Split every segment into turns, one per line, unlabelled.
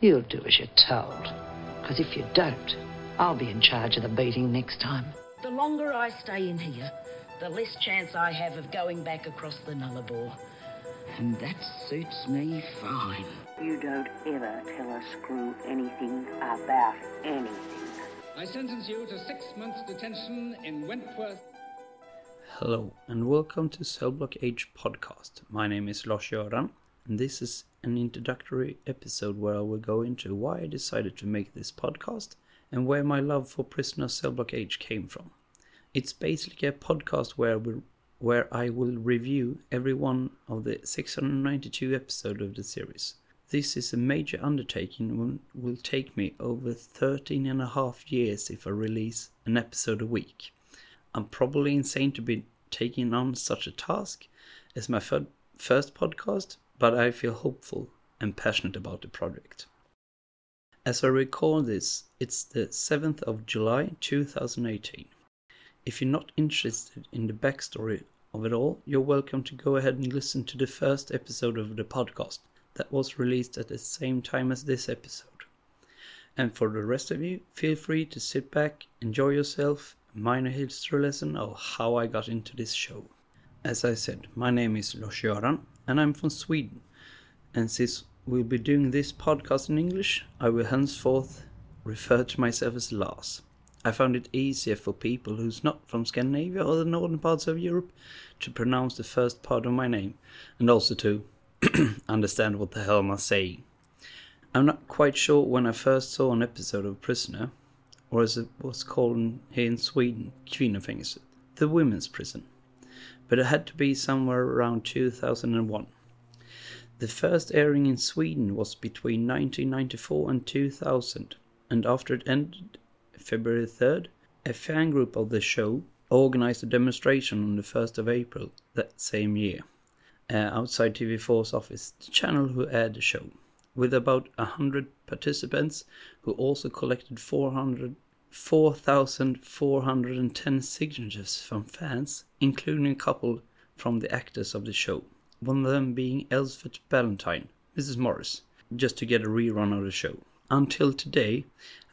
You'll do as you're told. Because if you don't, I'll be in charge of the beating next time.
The longer I stay in here, the less chance I have of going back across the Nullarbor. And that suits me fine.
You don't ever tell a screw anything about anything.
I sentence you to six months' detention in Wentworth.
Hello and welcome to Cellblock H podcast. My name is Lars Göran and this is an introductory episode where I will go into why I decided to make this podcast and where my love for Prisoner Cell Block H came from. It's basically a podcast where we, where I will review every one of the 692 episodes of the series. This is a major undertaking and will take me over 13 and a half years if I release an episode a week. I'm probably insane to be taking on such a task as my fir- first podcast, but I feel hopeful and passionate about the project. As I record this, it's the 7th of July 2018. If you're not interested in the backstory of it all, you're welcome to go ahead and listen to the first episode of the podcast that was released at the same time as this episode. And for the rest of you, feel free to sit back, enjoy yourself, a minor history lesson of how I got into this show. As I said, my name is Lars Göran and I'm from Sweden. And since we'll be doing this podcast in English, I will henceforth refer to myself as Lars. I found it easier for people who's not from Scandinavia or the northern parts of Europe to pronounce the first part of my name and also to understand what the hell I'm saying. I'm not quite sure when I first saw an episode of Prisoner, or as it was called here in Sweden, Kvinnofängelset, the women's prison but it had to be somewhere around 2001. The first airing in Sweden was between 1994 and 2000, and after it ended February 3rd, a fan group of the show organized a demonstration on the 1st of April that same year uh, outside TV4's office, the channel who aired the show, with about 100 participants who also collected 400 4,410 signatures from fans, including a couple from the actors of the show, one of them being Elspeth Ballantine, Mrs. Morris, just to get a rerun of the show. Until today,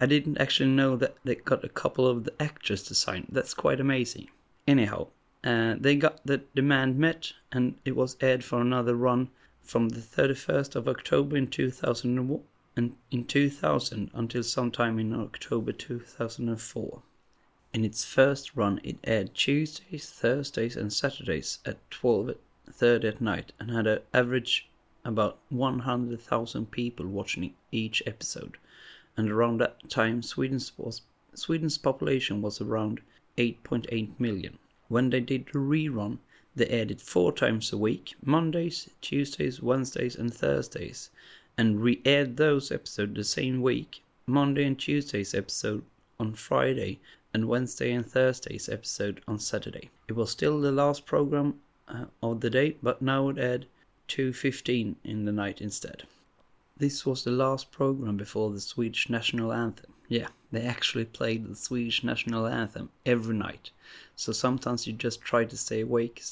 I didn't actually know that they got a couple of the actors to sign. That's quite amazing. Anyhow, uh, they got the demand met, and it was aired for another run from the 31st of October in 2001 and in 2000 until sometime in October 2004. In its first run, it aired Tuesdays, Thursdays, and Saturdays at 12:30 at night and had an average about 100,000 people watching each episode. And around that time, Sweden's was Sweden's population was around 8.8 million. When they did the rerun, they aired it four times a week Mondays, Tuesdays, Wednesdays, and Thursdays and re-aired those episodes the same week, Monday and Tuesday's episode on Friday, and Wednesday and Thursday's episode on Saturday. It was still the last program uh, of the day, but now it aired 2.15 in the night instead. This was the last program before the Swedish national anthem. Yeah, they actually played the Swedish national anthem every night. So sometimes you just try to stay awake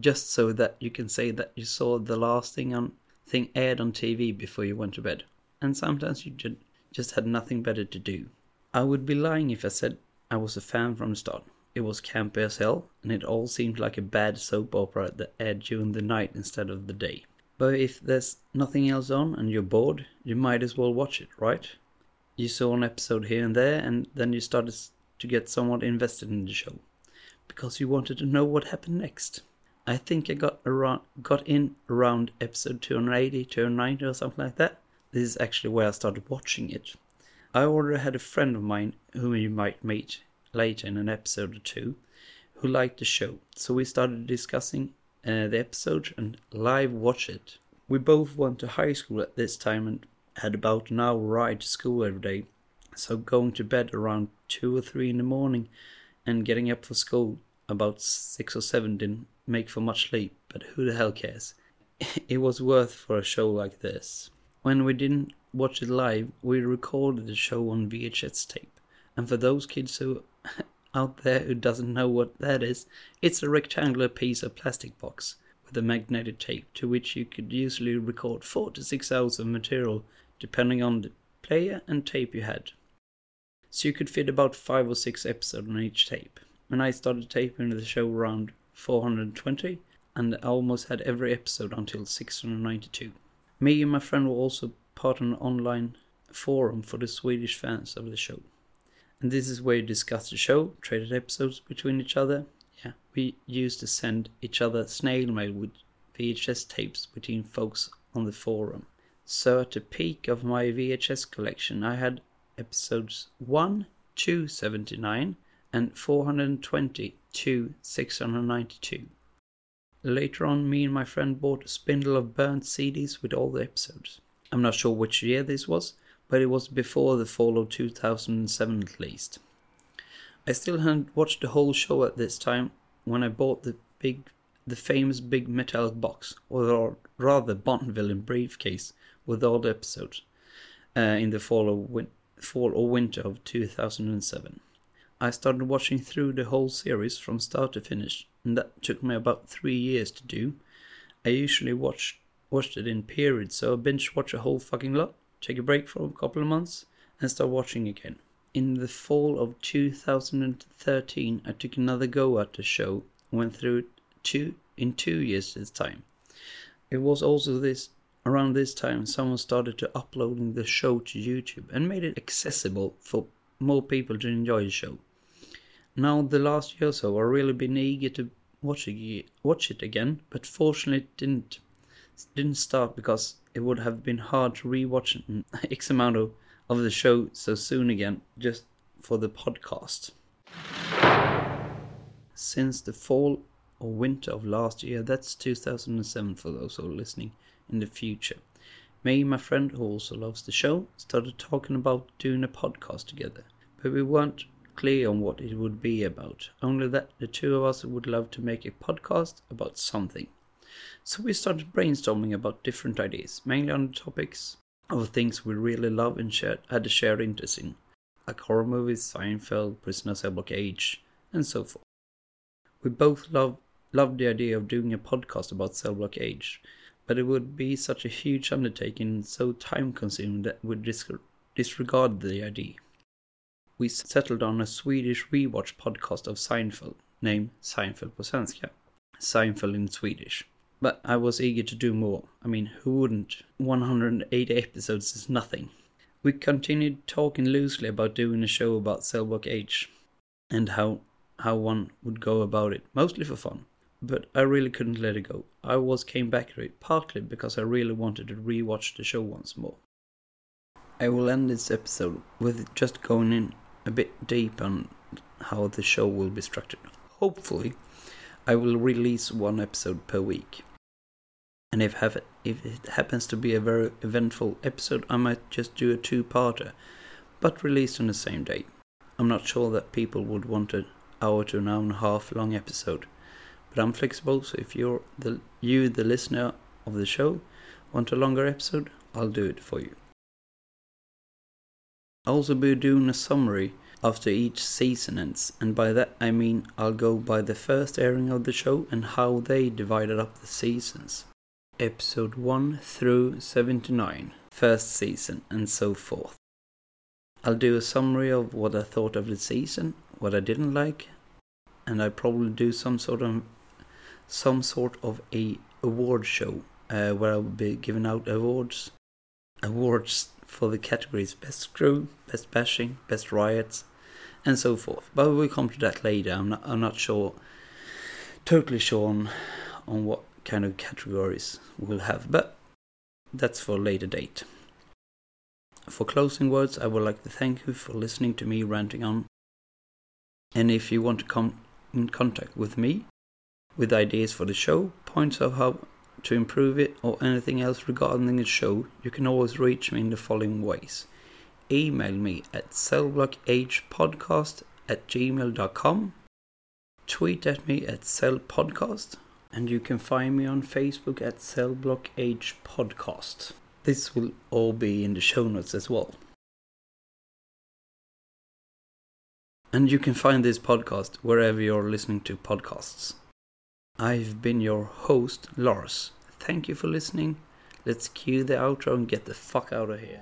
just so that you can say that you saw the last thing on thing aired on TV before you went to bed, and sometimes you just had nothing better to do. I would be lying if I said I was a fan from the start. It was campy as hell, and it all seemed like a bad soap opera that aired during the night instead of the day. But if there's nothing else on and you're bored, you might as well watch it, right? You saw an episode here and there, and then you started to get somewhat invested in the show because you wanted to know what happened next. I think I got around got in around episode 280, 290 or something like that. This is actually where I started watching it. I already had a friend of mine whom you might meet later in an episode or two who liked the show. So we started discussing uh, the episode and live watch it. We both went to high school at this time and had about an hour ride to school every day. So going to bed around 2 or 3 in the morning and getting up for school about 6 or 7 didn't make for much sleep, but who the hell cares? It was worth for a show like this. When we didn't watch it live, we recorded the show on VHS tape. And for those kids who out there who doesn't know what that is, it's a rectangular piece of plastic box with a magnetic tape to which you could usually record 4 to 6 hours of material depending on the player and tape you had. So you could fit about 5 or 6 episodes on each tape. When I started taping the show around 420, and I almost had every episode until 692. Me and my friend were also part of an online forum for the Swedish fans of the show. And this is where you discuss the show, traded episodes between each other. Yeah, we used to send each other snail mail with VHS tapes between folks on the forum. So at the peak of my VHS collection, I had episodes 1 to 79 and 420 to 692. Later on, me and my friend bought a spindle of burnt CDs with all the episodes. I'm not sure which year this was, but it was before the fall of 2007 at least. I still hadn't watched the whole show at this time when I bought the big, the famous big metallic box, or rather Bonneville briefcase with all the episodes, uh, in the fall of win- fall or winter of 2007. I started watching through the whole series from start to finish, and that took me about three years to do. I usually watch watched it in periods, so I binge watch a whole fucking lot, take a break for a couple of months, and start watching again. In the fall of 2013, I took another go at the show, and went through it two in two years this time. It was also this around this time someone started to uploading the show to YouTube and made it accessible for more people to enjoy the show. Now the last year or so I've really been eager to watch it, watch it again, but fortunately it didn't didn't start because it would have been hard to rewatch X amount of, of the show so soon again just for the podcast. Since the fall or winter of last year, that's 2007 for those who are listening in the future. Me my friend, who also loves the show, started talking about doing a podcast together, but we weren't clear on what it would be about, only that the two of us would love to make a podcast about something. So we started brainstorming about different ideas, mainly on the topics of things we really love and shared, had a shared interest in, like horror movies, Seinfeld, Prisoner Cell Block H, and so forth. We both love loved the idea of doing a podcast about Cell Block H, but it would be such a huge undertaking so time consuming that we disregard the idea. We settled on a Swedish rewatch podcast of Seinfeld, named Seinfeld på svenska, Seinfeld in Swedish. But I was eager to do more. I mean, who wouldn't? 180 episodes is nothing. We continued talking loosely about doing a show about Cell Block H and how how one would go about it, mostly for fun. But I really couldn't let it go. I was came back to it partly because I really wanted to rewatch the show once more. I will end this episode with just going in a bit deep on how the show will be structured. Hopefully, I will release one episode per week. And if have if it happens to be a very eventful episode, I might just do a two-parter, but released on the same day. I'm not sure that people would want an hour to an hour and a half long episode, but I'm flexible. So if you're the you, the listener of the show, want a longer episode, I'll do it for you. I'll also be doing a summary after each season ends, and by that I mean I'll go by the first airing of the show and how they divided up the seasons. Episode 1 through 79, first season, and so forth. I'll do a summary of what I thought of the season, what I didn't like, and I'll probably do some sort of some sort of a award show uh, where I'll be giving out awards awards for the categories best screw, best bashing, best riots, and so forth. But we'll come to that later. I'm not I'm not sure totally sure on on what kind of categories we'll have, but that's for later date. For closing words, I would like to thank you for listening to me ranting on. And if you want to come in contact with me with ideas for the show, points of how to improve it, or anything else regarding the show, you can always reach me in the following ways. Email me at cellblockhpodcast at gmail.com, tweet at me at cellpodcast, and you can find me on Facebook at cellblockhpodcast. This will all be in the show notes as well. And you can find this podcast wherever you're listening to podcasts. I've been your host, Lars. Thank you for listening. let's cue the outro and get the fuck out of here.